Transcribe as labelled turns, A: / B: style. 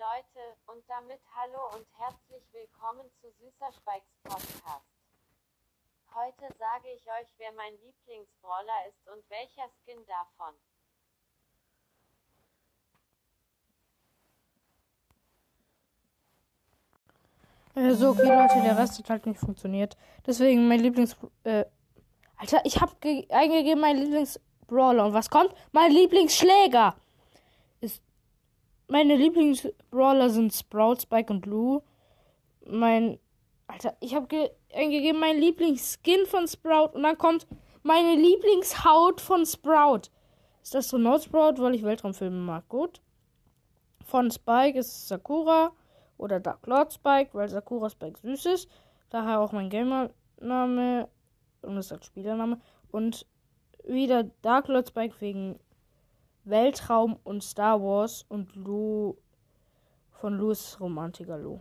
A: Leute, und damit hallo und herzlich willkommen zu Süßer Spikes Podcast. Heute sage ich euch, wer mein Lieblingsbrawler ist und welcher Skin davon.
B: Äh, so, okay, Leute, der Rest hat halt nicht funktioniert. Deswegen mein Lieblings. Äh, Alter, ich habe eingegeben mein Lieblingsbrawler. Und was kommt? Mein Lieblingsschläger. Ist. Meine Lieblingsbrawler sind Sprout, Spike und Lou. Mein. Alter, ich habe eingegeben mein Lieblingsskin von Sprout. Und dann kommt meine Lieblingshaut von Sprout. Ist das so Sprout, weil ich Weltraumfilme mag? Gut. Von Spike ist Sakura oder Dark Lord Spike, weil Sakura Spike süß ist. Daher auch mein Gamer-Name und das als Spielername. Und wieder Dark Lord Spike wegen Weltraum und Star Wars und Lou von Louis Romantiker Lou.